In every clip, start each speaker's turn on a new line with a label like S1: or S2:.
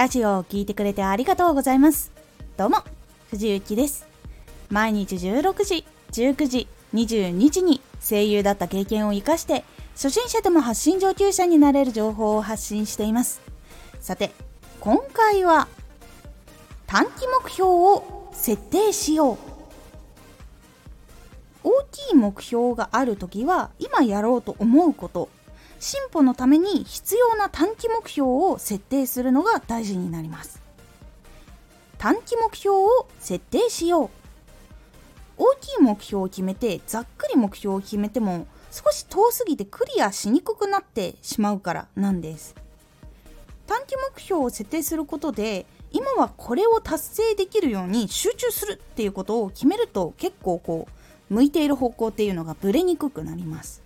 S1: ラジオを聴いてくれてありがとうございます。どうも藤幸です。毎日16時19時22時に声優だった経験を生かして初心者でも発信上級者になれる情報を発信しています。さて今回は短期目標を設定しよう。大きい目標がある時は今やろうと思うこと。進歩のために必要な短期目標を設定するのが大事になります。短期目標を設定しよう。大きい目標を決めてざっくり目標を決めても少し遠すぎてクリアしにくくなってしまうからなんです。短期目標を設定することで今はこれを達成できるように集中するっていうことを決めると結構こう向いている方向っていうのがぶれにくくなります。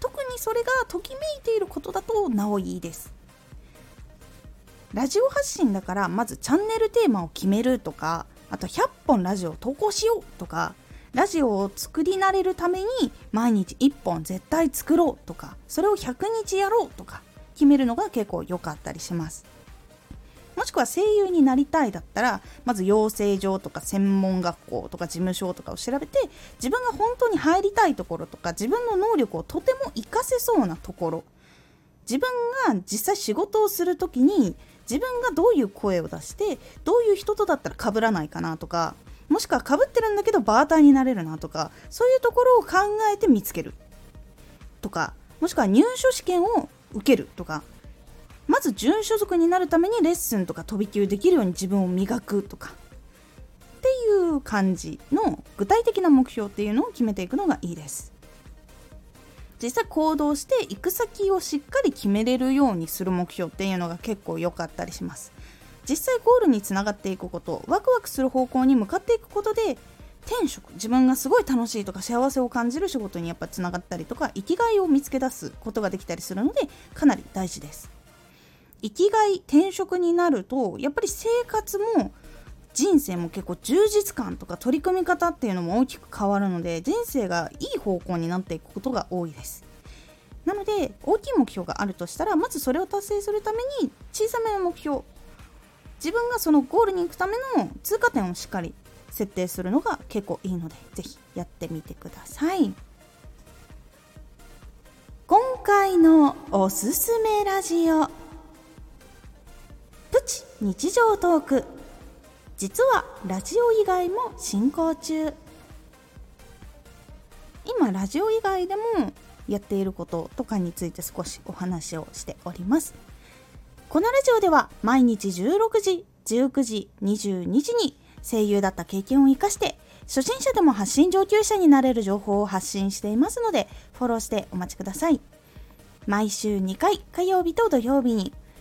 S1: 特にそれがときめいていることだとなおいいです。ラジオ発信だからまずチャンネルテーマを決めるとかあと100本ラジオを投稿しようとかラジオを作り慣れるために毎日1本絶対作ろうとかそれを100日やろうとか決めるのが結構良かったりします。もしくは声優になりたいだったらまず養成所とか専門学校とか事務所とかを調べて自分が本当に入りたいところとか自分の能力をとても活かせそうなところ。自分が実際仕事をする時に自分がどういう声を出してどういう人とだったら被らないかなとかもしくは被ってるんだけどバーターになれるなとかそういうところを考えて見つけるとかもしくは入所試験を受けるとかまず準所属になるためにレッスンとか飛び級できるように自分を磨くとか。っていう感じの具体的な目標っていうのを決めていくのがいいです。実際行動して行く先をしっかり決めれるようにする目標っていうのが結構良かったりします。実際ゴールにつながっていくことワクワクする方向に向かっていくことで転職自分がすごい楽しいとか幸せを感じる仕事にやっぱつながったりとか生きがいを見つけ出すことができたりするのでかなり大事です。生きがい転職になるとやっぱり生活も人生も結構充実感とか取り組み方っていうのも大きく変わるので人生がいい方向になっていくことが多いです。なので大きい目標があるとしたらまずそれを達成するために小さめの目標。自分がそのゴールに行くための通過点をしっかり設定するのが結構いいので是非やってみてください。今回のおすすめラジオ。プチ日常トーク。実はラジオ以外も進行中。今ラジオ以外でもやっていることとかについて少しお話をしております。このラジオでは毎日16時19時22時に声優だった経験を生かして初心者でも発信上級者になれる情報を発信していますのでフォローしてお待ちください。毎週2回火曜日と土曜日に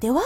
S1: では